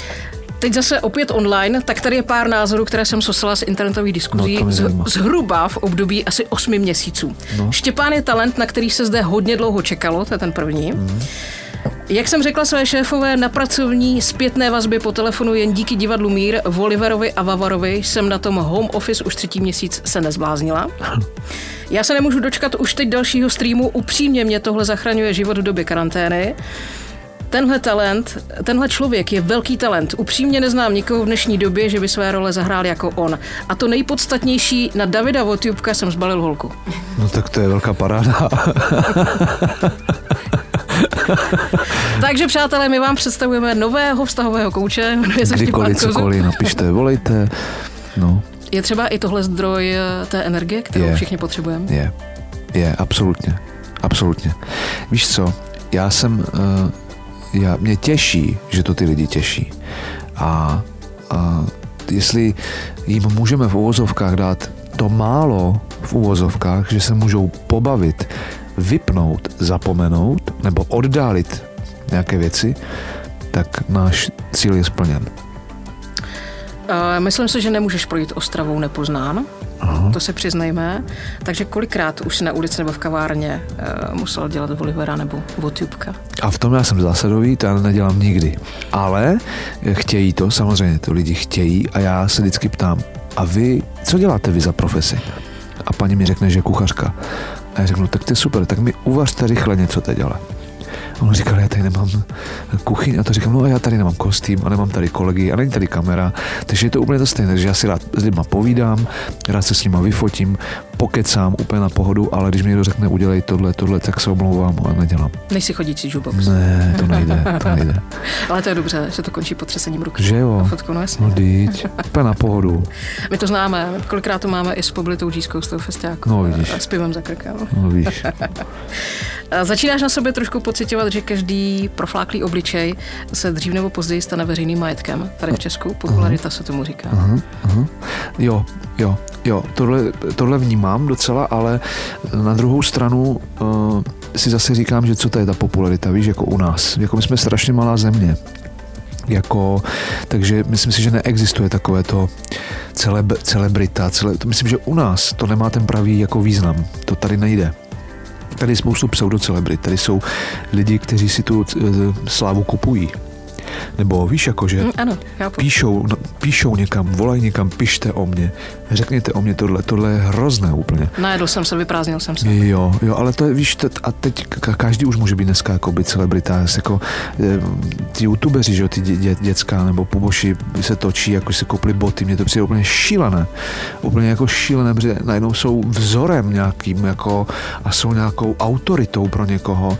Teď zase opět online, tak tady je pár názorů, které jsem soslala z internetových diskuzí No, z, zhruba v období asi 8 měsíců. No. Štěpán je talent, na který se zde hodně dlouho čekalo, to je ten první. Hmm. Jak jsem řekla své šéfové, na pracovní zpětné vazby po telefonu jen díky divadlu Mír, Voliverovi a Vavarovi jsem na tom home office už třetí měsíc se nezbláznila. Já se nemůžu dočkat už teď dalšího streamu, upřímně mě tohle zachraňuje život v době karantény. Tenhle talent, tenhle člověk je velký talent. Upřímně neznám nikoho v dnešní době, že by své role zahrál jako on. A to nejpodstatnější, na Davida Votjubka jsem zbalil holku. no tak to je velká paráda. Takže přátelé, my vám představujeme nového vztahového kouče. Kdykoliv, cokoliv, napište, volejte, no. Je třeba i tohle zdroj eh, té energie, kterou Je. všichni potřebujeme? Je, je, absolutně, absolutně. Víš co, já jsem, uh, já, mě těší, že to ty lidi těší. A, a jestli jim můžeme v uvozovkách dát to málo v uvozovkách, že se můžou pobavit, vypnout, zapomenout nebo oddálit nějaké věci, tak náš cíl je splněn. Uh, myslím si, že nemůžeš projít Ostravou nepoznán. Aha. to se přiznejme. Takže kolikrát už na ulici nebo v kavárně uh, musel dělat Olivera nebo Votubka? A v tom já jsem zásadový, to já nedělám nikdy. Ale chtějí to, samozřejmě to lidi chtějí a já se vždycky ptám, a vy, co děláte vy za profesi? A paní mi řekne, že je kuchařka. A já řeknu, tak to je super, tak mi uvařte rychle něco teď, ale. A on říkal, já tady nemám kuchyň. A to říkám, no a já tady nemám kostým a nemám tady kolegy a není tady kamera. Takže je to úplně to stejné. Takže já si rád s lidma povídám, rád se s nima vyfotím, pokecám úplně na pohodu, ale když mi někdo řekne, udělej tohle, tohle, tak se omlouvám a nedělám. Nejsi chodící jukebox. Ne, to nejde, to nejde. ale to je dobře, že to končí potřesením ruky. Že jo? fotku, no jasně. No dýť, úplně na pohodu. My to známe, kolikrát to máme i s poblitou džískou z toho festiáku. No vidíš. A s pivem za krkem. No víš. Začínáš na sobě trošku pocitovat, že každý profláklý obličej se dřív nebo později stane veřejným majetkem tady v Česku. Popularita se tomu říká. Uh-huh, uh-huh. Jo, jo, jo, tohle, tohle vnímám docela, ale na druhou stranu uh, si zase říkám, že co to je ta popularita, víš, jako u nás. Jako my jsme strašně malá země. Jako, takže myslím si, že neexistuje takové to celeb, celebrita. Cele, to myslím, že u nás to nemá ten pravý jako význam. To tady nejde. Tady je spoustu pseudocelebrit, tady jsou lidi, kteří si tu uh, slávu kupují. Nebo víš, jako, že mm, ano, píšou, no, píšou někam, volají někam, pište o mě, řekněte o mě tohle, tohle je hrozné úplně. Najedl jsem se, vyprázdnil jsem se. Jo, jo, ale to je, víš, to, a teď každý už může být dneska jako být celebrita, jako eh, ty youtubeři, že jo, ty dě, dě, děcka nebo puboši se točí, jako si koupili boty, mě to přijde úplně šílené, úplně jako šílené, protože najednou jsou vzorem nějakým, jako a jsou nějakou autoritou pro někoho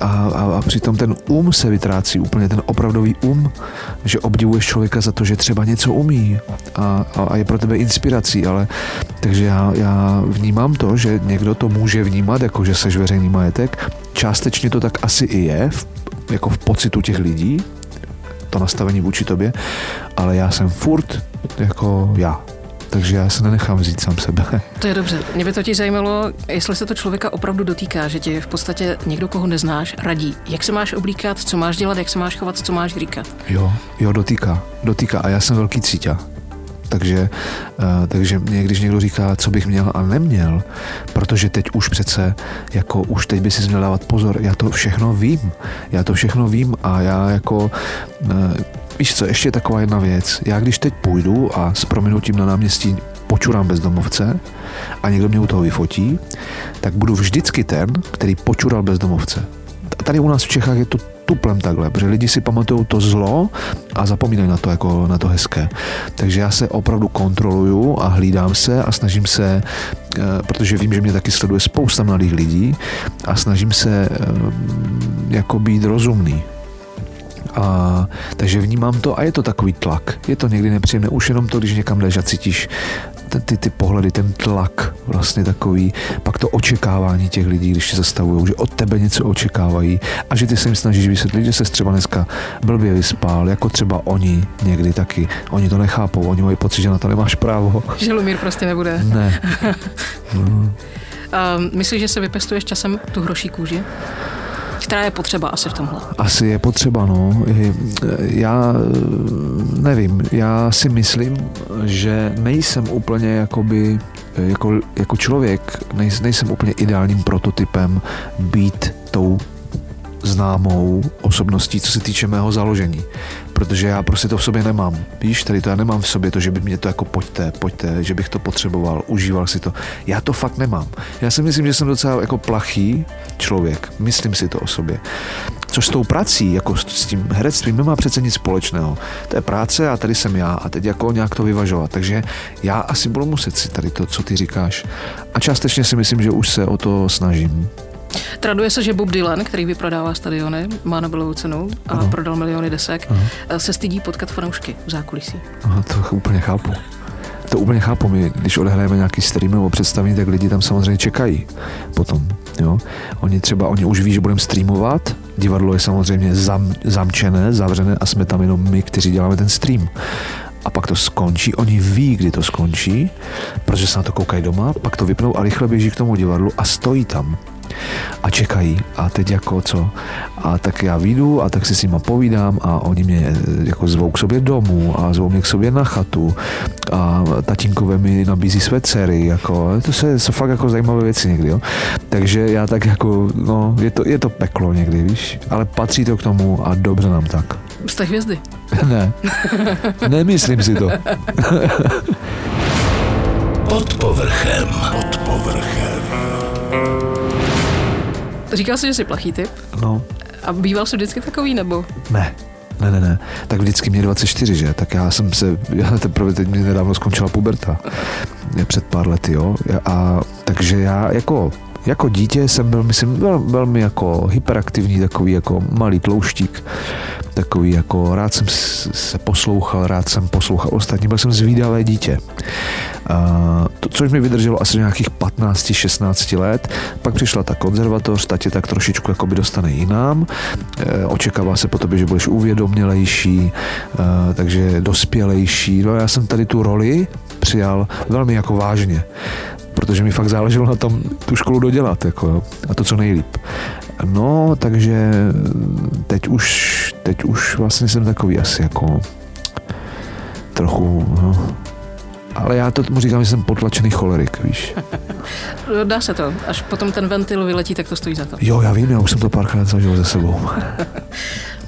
a, a, a přitom ten um se vytrácí úplně, ten opravdový um, že obdivuješ člověka za to, že třeba něco umí a, a, a je pro tebe inspirací, ale takže já, já vnímám to, že někdo to může vnímat, jako že seš veřejný majetek, částečně to tak asi i je, v, jako v pocitu těch lidí, to nastavení vůči tobě, ale já jsem furt jako já takže já se nenechám vzít sám sebe. To je dobře. Mě by totiž zajímalo, jestli se to člověka opravdu dotýká, že ti v podstatě někdo, koho neznáš, radí, jak se máš oblíkat, co máš dělat, jak se máš chovat, co máš říkat. Jo, jo, dotýká, dotýká a já jsem velký cítě. Takže, uh, takže mě, když někdo říká, co bych měl a neměl, protože teď už přece, jako už teď by si měl dávat pozor, já to všechno vím, já to všechno vím a já jako uh, Víš co, ještě taková jedna věc. Já když teď půjdu a s prominutím na náměstí počurám bezdomovce a někdo mě u toho vyfotí, tak budu vždycky ten, který počural bezdomovce. Tady u nás v Čechách je to tuplem takhle, protože lidi si pamatují to zlo a zapomínají na to jako na to hezké. Takže já se opravdu kontroluju a hlídám se a snažím se, eh, protože vím, že mě taky sleduje spousta mladých lidí a snažím se eh, jako být rozumný a, takže vnímám to a je to takový tlak. Je to někdy nepříjemné. Už jenom to, když někam jdeš a cítíš ty, ty, ty pohledy, ten tlak vlastně takový, pak to očekávání těch lidí, když se zastavují, že od tebe něco očekávají a že ty se jim snažíš vysvětlit, že se třeba dneska blbě vyspál, jako třeba oni někdy taky. Oni to nechápou, oni mají pocit, že na to nemáš právo. Že Lumír prostě nebude. Ne. no. Um, myslíš, že se vypestuješ časem tu hroší kůži? Která je potřeba asi v tomhle? Asi je potřeba, no. Já nevím, já si myslím, že nejsem úplně jakoby jako, jako člověk, nejsem úplně ideálním prototypem být tou známou osobností, co se týče mého založení. Protože já prostě to v sobě nemám. Víš, tady to já nemám v sobě to, že by mě to jako pojďte, pojďte, že bych to potřeboval, užíval si to. Já to fakt nemám. Já si myslím, že jsem docela jako plachý člověk. Myslím si to o sobě. Což s tou prací, jako s tím herectvím, nemá přece nic společného. To je práce a tady jsem já a teď jako nějak to vyvažovat. Takže já asi budu muset si tady to, co ty říkáš. A částečně si myslím, že už se o to snažím. Traduje se, že Bob Dylan, který vyprodává stadiony, má Nobelovu cenu a Aha. prodal miliony desek, Aha. se stydí potkat fanoušky v zákulisí. Aha, to úplně chápu. To úplně chápu. My, když odehrajeme nějaký stream nebo představení, tak lidi tam samozřejmě čekají potom. Jo? Oni třeba, oni už ví, že budeme streamovat, divadlo je samozřejmě zam, zamčené, zavřené a jsme tam jenom my, kteří děláme ten stream a pak to skončí, oni ví, kdy to skončí, protože se na to koukají doma, pak to vypnou a rychle běží k tomu divadlu a stojí tam A čekají. A teď jako co? A tak já vyjdu a tak si s nima povídám a oni mě eh, jako zvou k sobě domů a zvou mě k sobě na chatu a tatínkové mi nabízí své dcery, jako, to se, jsou fakt jako zajímavé věci někdy, jo. Takže já tak jako, no, je to, je to peklo někdy, víš, ale patří to k tomu a dobře nám tak. Jste hvězdy. ne, nemyslím si to. Pod povrchem. Pod povrchem. Říkal jsi, že jsi plachý typ. No, A býval jsi vždycky takový, nebo? ne. Ne, ne, ne. Tak vždycky mě 24, že? Tak já jsem se, já teprve teď mi nedávno skončila puberta. Před pár lety, jo. A takže já jako jako dítě jsem byl, myslím, vel, velmi jako hyperaktivní, takový jako malý tlouštík, takový jako rád jsem se poslouchal, rád jsem poslouchal ostatní, byl jsem zvídavé dítě. A to, což mi vydrželo asi nějakých 15-16 let. Pak přišla ta konzervatoř, ta tě tak trošičku jako by dostane jinam. E, očekává se po tobě, že budeš uvědomělejší, e, takže dospělejší. No já jsem tady tu roli přijal velmi jako vážně protože mi fakt záleželo na tom tu školu dodělat, jako jo, a to co nejlíp. No, takže teď už, teď už vlastně jsem takový asi jako trochu, no, ale já to tomu říkám, že jsem potlačený cholerik, víš. Dá se to. Až potom ten ventil vyletí, tak to stojí za to. Jo, já vím, já už jsem to párkrát zažil ze sebou.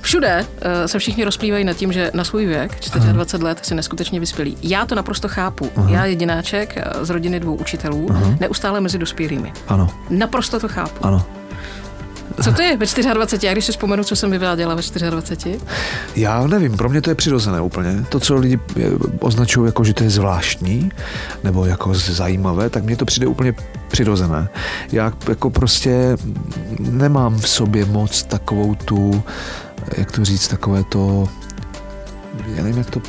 Všude uh, se všichni rozplývají nad tím, že na svůj věk, 24 let, si neskutečně vyspělí. Já to naprosto chápu. Aha. Já jedináček eh, z rodiny dvou učitelů, Aha. neustále mezi dospělými. Ano. Naprosto to chápu. Ano. Co to je ve 24? Já když si vzpomenu, co jsem vyváděla ve 24? Já nevím, pro mě to je přirozené úplně. To, co lidi eh, označují jako, že to je zvláštní nebo jako zajímavé, tak mně to přijde úplně přirozené. Já jako prostě nemám v sobě moc takovou tu jak to říct, takové to, já nevím, jak to,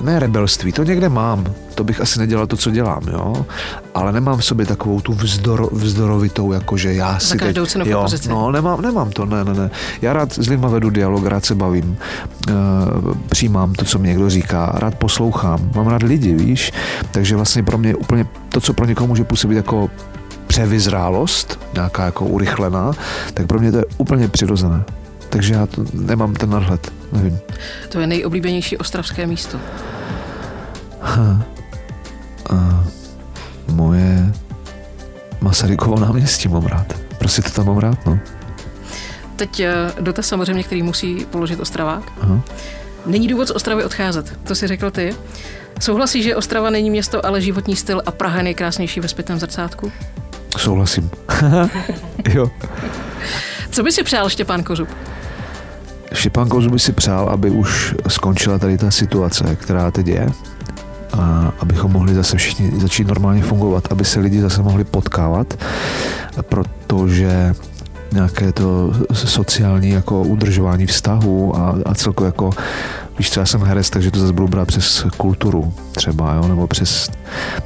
ne rebelství, to někde mám, to bych asi nedělal to, co dělám, jo, ale nemám v sobě takovou tu vzdor, vzdorovitou, jakože já si Za každou teď, cenu jo, no, nemám, nemám to, ne, ne, ne. Já rád s lidma vedu dialog, rád se bavím, uh, přijímám to, co mi někdo říká, rád poslouchám, mám rád lidi, víš, takže vlastně pro mě úplně to, co pro někoho může působit jako převyzrálost, nějaká jako urychlená, tak pro mě to je úplně přirozené takže já to nemám ten nadhled, nevím. To je nejoblíbenější ostravské místo. Ha. A moje Masarykovo náměstí mám rád. Prostě to tam mám rád, no. Teď eh, dotaz samozřejmě, který musí položit Ostravák. Aha. Není důvod z Ostravy odcházet, to si řekl ty. Souhlasíš, že Ostrava není město, ale životní styl a Praha je nejkrásnější ve zpětném zrcátku? Souhlasím. jo. Co by si přál Štěpán Kozub? Štěpán Kozub by si přál, aby už skončila tady ta situace, která teď je, a abychom mohli zase všichni začít normálně fungovat, aby se lidi zase mohli potkávat, protože nějaké to sociální jako udržování vztahu a, a celkově jako Víš, třeba jsem herec, takže to zase budu brát přes kulturu třeba, jo, nebo přes...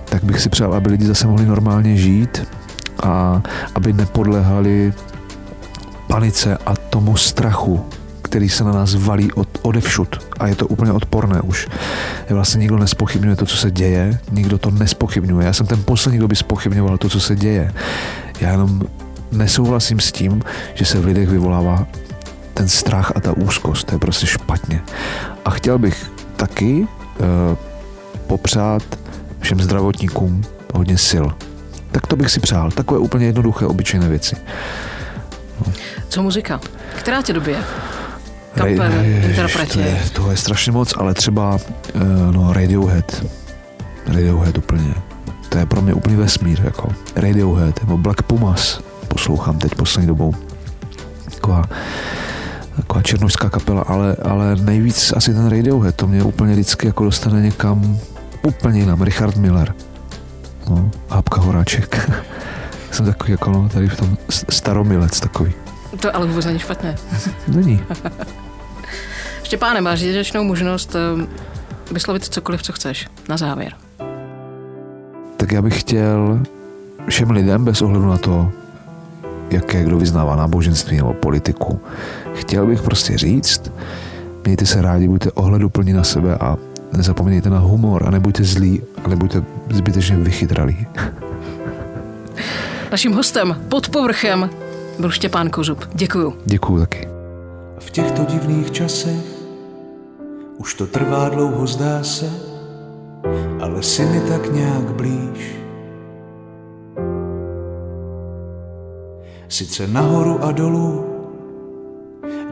Tak bych si přál, aby lidi zase mohli normálně žít a aby nepodlehali panice a tomu strachu, který se na nás valí od, odevšud a je to úplně odporné už. Vlastně nikdo nespochybňuje to, co se děje, nikdo to nespochybňuje. Já jsem ten poslední, kdo by spochybňoval to, co se děje. Já jenom nesouhlasím s tím, že se v lidech vyvolává ten strach a ta úzkost. To je prostě špatně. A chtěl bych taky uh, popřát všem zdravotníkům hodně sil. Tak to bych si přál. Takové úplně jednoduché, obyčejné věci. No. Co muzika? Která tě dobije? Kapel, interpreti. To je, toho je strašně moc, ale třeba uh, no, Radiohead. Radiohead úplně. To je pro mě úplný vesmír, jako Radiohead, nebo Black Pumas poslouchám teď poslední dobou. Taková, taková černožská kapela, ale, ale nejvíc asi ten Radiohead, to mě úplně vždycky jako dostane někam úplně jinam. Richard Miller. No, Hápka Horáček. Jsem takový jako no, tady v tom staromilec takový. To ale vůbec není špatně. Není. Štěpáne, máš jedinečnou možnost eh, vyslovit cokoliv, co chceš. Na závěr. Tak já bych chtěl všem lidem, bez ohledu na to, jaké kdo vyznává náboženství nebo politiku, chtěl bych prostě říct, mějte se rádi, buďte ohleduplní na sebe a nezapomínejte na humor a nebuďte zlí a nebuďte zbytečně vychytralí. Naším hostem pod povrchem byl Štěpán Kozub. Děkuju. Děkuju taky. V těchto divných časech už to trvá dlouho, zdá se, ale si mi tak nějak blíž. Sice nahoru a dolů,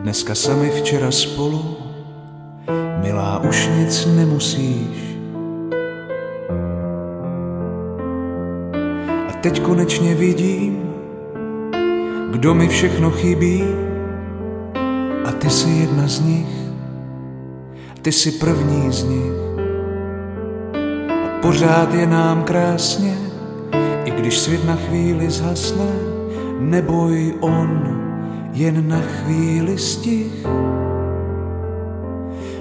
dneska sami včera spolu, milá už nic nemusíš. A teď konečně vidím, kdo mi všechno chybí, a ty jsi jedna z nich, ty jsi první z nich. A pořád je nám krásně, i když svět na chvíli zhasne, neboj on, jen na chvíli stih.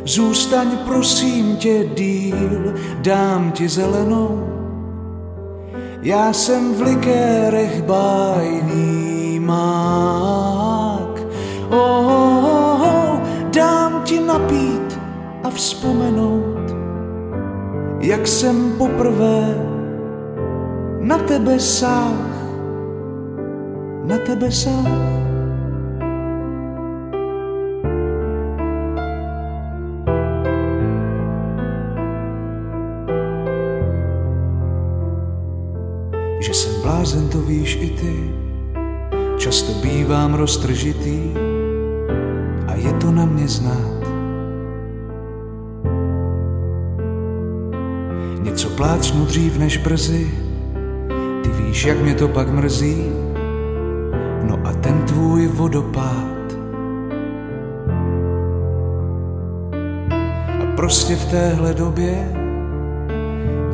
Zůstaň prosím tě díl, dám ti zelenou, já jsem v likérech bájný mák. Oh, oh, oh, dám ti napít a vzpomenout, jak jsem poprvé na tebe sáh, na tebe sáh. Že jsem blázen, to víš i ty, často bývám roztržitý a je to na mě znát. Něco plácnu dřív než brzy, ty víš, jak mě to pak mrzí, no a ten tvůj vodopád. A prostě v téhle době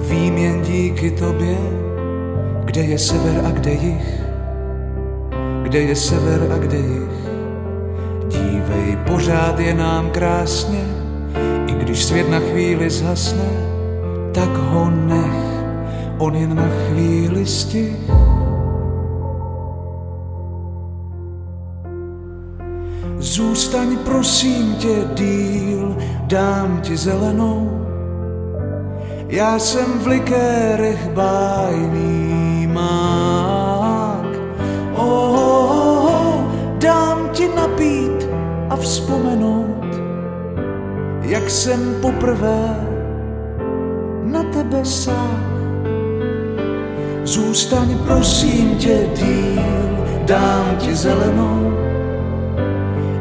vím jen díky tobě, kde je sever a kde jich, kde je sever a kde jich. Dívej, pořád je nám krásně, i když svět na chvíli zhasne, tak ho nech, on jen na chvíli stih. Zůstaň prosím tě díl, dám ti zelenou, já jsem v likérech bájný mák. Oh, vzpomenout, jak jsem poprvé na tebe sáh. Zůstaň prosím tě díl, dám ti zelenou,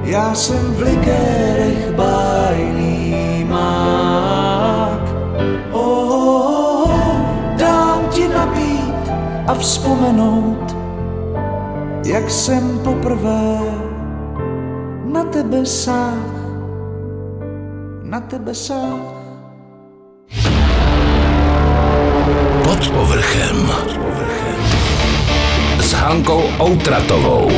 já jsem v likérech bájný mák. Oh, dám ti napít a vzpomenout, jak jsem poprvé tebe sáh, na tebe sáh. Pod povrchem. S Hankou Outratovou.